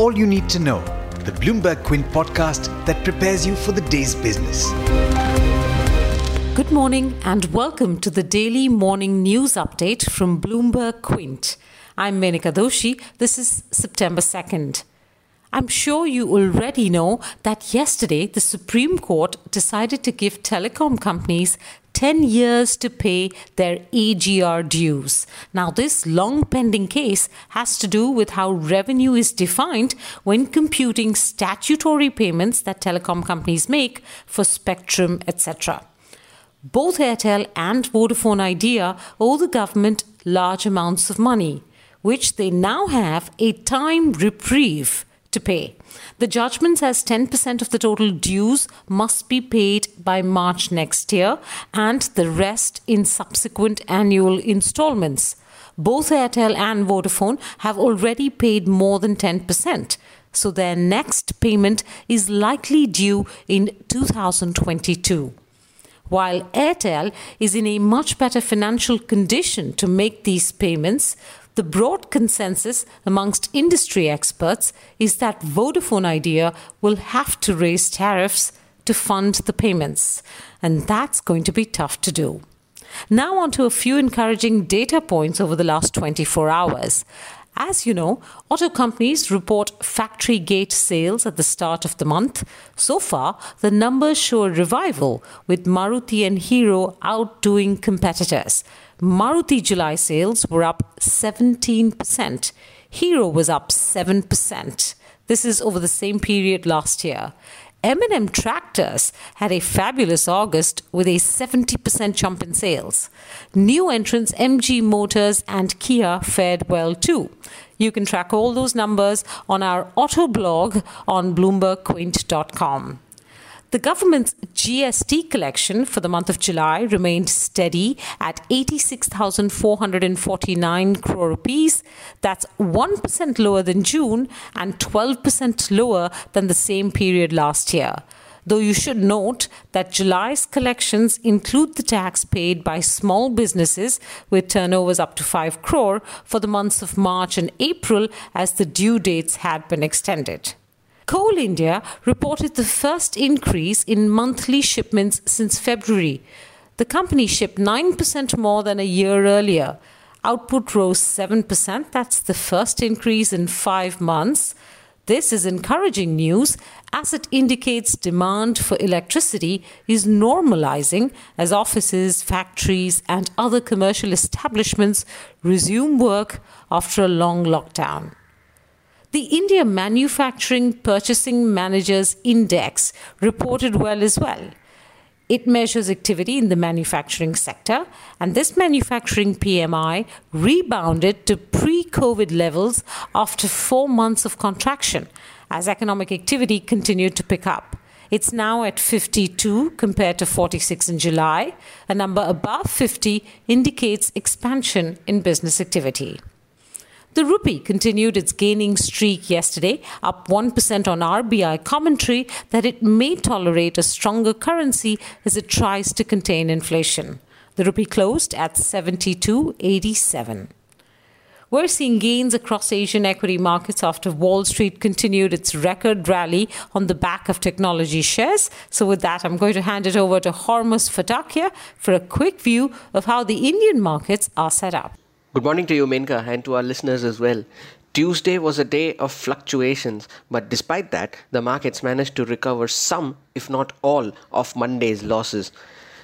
all you need to know. The Bloomberg Quint podcast that prepares you for the day's business. Good morning and welcome to the daily morning news update from Bloomberg Quint. I'm Menaka Doshi. This is September 2nd. I'm sure you already know that yesterday the Supreme Court decided to give telecom companies 10 years to pay their AGR dues. Now, this long pending case has to do with how revenue is defined when computing statutory payments that telecom companies make for spectrum, etc. Both Airtel and Vodafone Idea owe the government large amounts of money, which they now have a time reprieve to pay. The judgment says 10% of the total dues must be paid by March next year and the rest in subsequent annual installments. Both Airtel and Vodafone have already paid more than 10%, so their next payment is likely due in 2022 while Airtel is in a much better financial condition to make these payments, the broad consensus amongst industry experts is that Vodafone Idea will have to raise tariffs to fund the payments, and that's going to be tough to do. Now, on to a few encouraging data points over the last 24 hours. As you know, auto companies report factory gate sales at the start of the month. So far, the numbers show a revival, with Maruti and Hero outdoing competitors. Maruti July sales were up 17%. Hero was up 7%. This is over the same period last year. M&M Tractors had a fabulous August with a 70% jump in sales. New entrants MG Motors and Kia fared well too. You can track all those numbers on our auto blog on bloombergquint.com. The government's GST collection for the month of July remained steady at 86,449 crore rupees. That's 1% lower than June and 12% lower than the same period last year. Though you should note that July's collections include the tax paid by small businesses with turnovers up to 5 crore for the months of March and April as the due dates had been extended. Coal India reported the first increase in monthly shipments since February. The company shipped 9% more than a year earlier. Output rose 7%. That's the first increase in five months. This is encouraging news as it indicates demand for electricity is normalizing as offices, factories, and other commercial establishments resume work after a long lockdown. The India Manufacturing Purchasing Managers Index reported well as well. It measures activity in the manufacturing sector, and this manufacturing PMI rebounded to pre COVID levels after four months of contraction as economic activity continued to pick up. It's now at 52 compared to 46 in July. A number above 50 indicates expansion in business activity. The rupee continued its gaining streak yesterday, up 1% on RBI commentary that it may tolerate a stronger currency as it tries to contain inflation. The rupee closed at 72.87. We're seeing gains across Asian equity markets after Wall Street continued its record rally on the back of technology shares. So, with that, I'm going to hand it over to Hormaz Fatakia for a quick view of how the Indian markets are set up. Good morning to you, Menka, and to our listeners as well. Tuesday was a day of fluctuations, but despite that, the markets managed to recover some, if not all, of Monday's losses.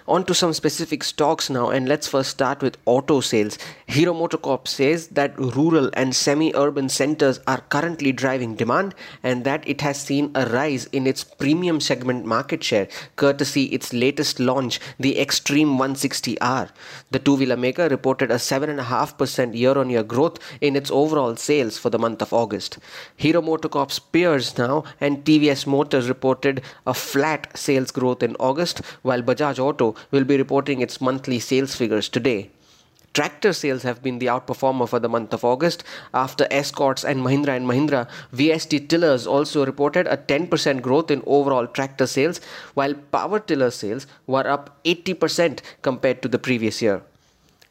On to some specific stocks now, and let's first start with auto sales. Hero MotoCorp says that rural and semi urban centers are currently driving demand and that it has seen a rise in its premium segment market share, courtesy its latest launch, the Xtreme 160R. The two wheeler maker reported a 7.5% year on year growth in its overall sales for the month of August. Hero MotoCorp's peers now and TVS Motors reported a flat sales growth in August, while Bajaj Auto will be reporting its monthly sales figures today. Tractor sales have been the outperformer for the month of August after Escorts and Mahindra and Mahindra VST tillers also reported a 10% growth in overall tractor sales while power tiller sales were up 80% compared to the previous year.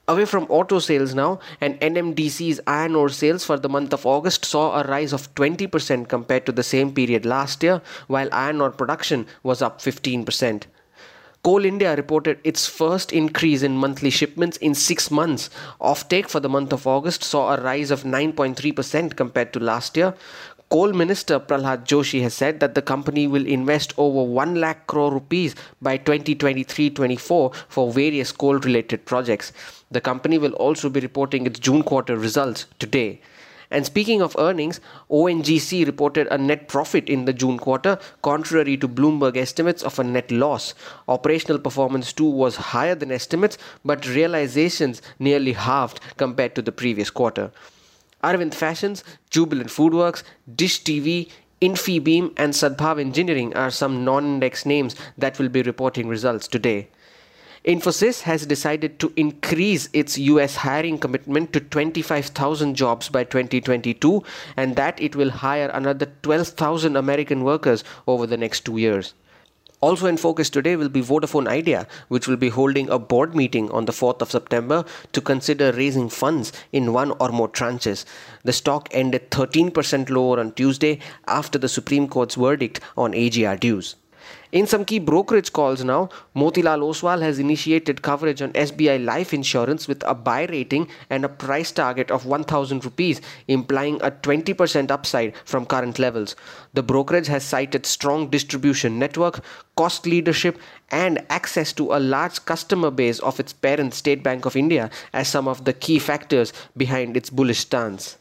Away from auto sales now, and NMDC's iron ore sales for the month of August saw a rise of 20% compared to the same period last year, while iron ore production was up 15%. Coal India reported its first increase in monthly shipments in six months. Offtake for the month of August saw a rise of 9.3% compared to last year. Coal Minister Pralhad Joshi has said that the company will invest over 1 lakh crore rupees by 2023-24 for various coal-related projects. The company will also be reporting its June quarter results today. And speaking of earnings, ONGC reported a net profit in the June quarter, contrary to Bloomberg estimates of a net loss. Operational performance too was higher than estimates, but realizations nearly halved compared to the previous quarter. Arvind Fashions, Jubilant Foodworks, Dish TV, Infibeam, and Sadbhav Engineering are some non index names that will be reporting results today. Infosys has decided to increase its US hiring commitment to 25,000 jobs by 2022 and that it will hire another 12,000 American workers over the next two years. Also in focus today will be Vodafone Idea, which will be holding a board meeting on the 4th of September to consider raising funds in one or more tranches. The stock ended 13% lower on Tuesday after the Supreme Court's verdict on AGR dues. In some key brokerage calls now, Motilal Oswal has initiated coverage on SBI Life Insurance with a buy rating and a price target of 1000 rupees, implying a 20% upside from current levels. The brokerage has cited strong distribution network, cost leadership, and access to a large customer base of its parent State Bank of India as some of the key factors behind its bullish stance.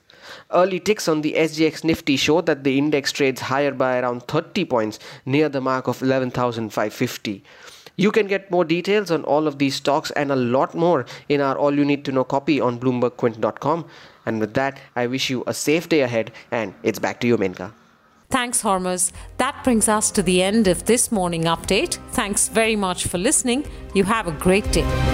Early ticks on the SGX Nifty show that the index trades higher by around 30 points near the mark of 11,550. You can get more details on all of these stocks and a lot more in our All You Need to Know copy on BloombergQuint.com. And with that, I wish you a safe day ahead, and it's back to you, Menka. Thanks, Hormaz. That brings us to the end of this morning update. Thanks very much for listening. You have a great day.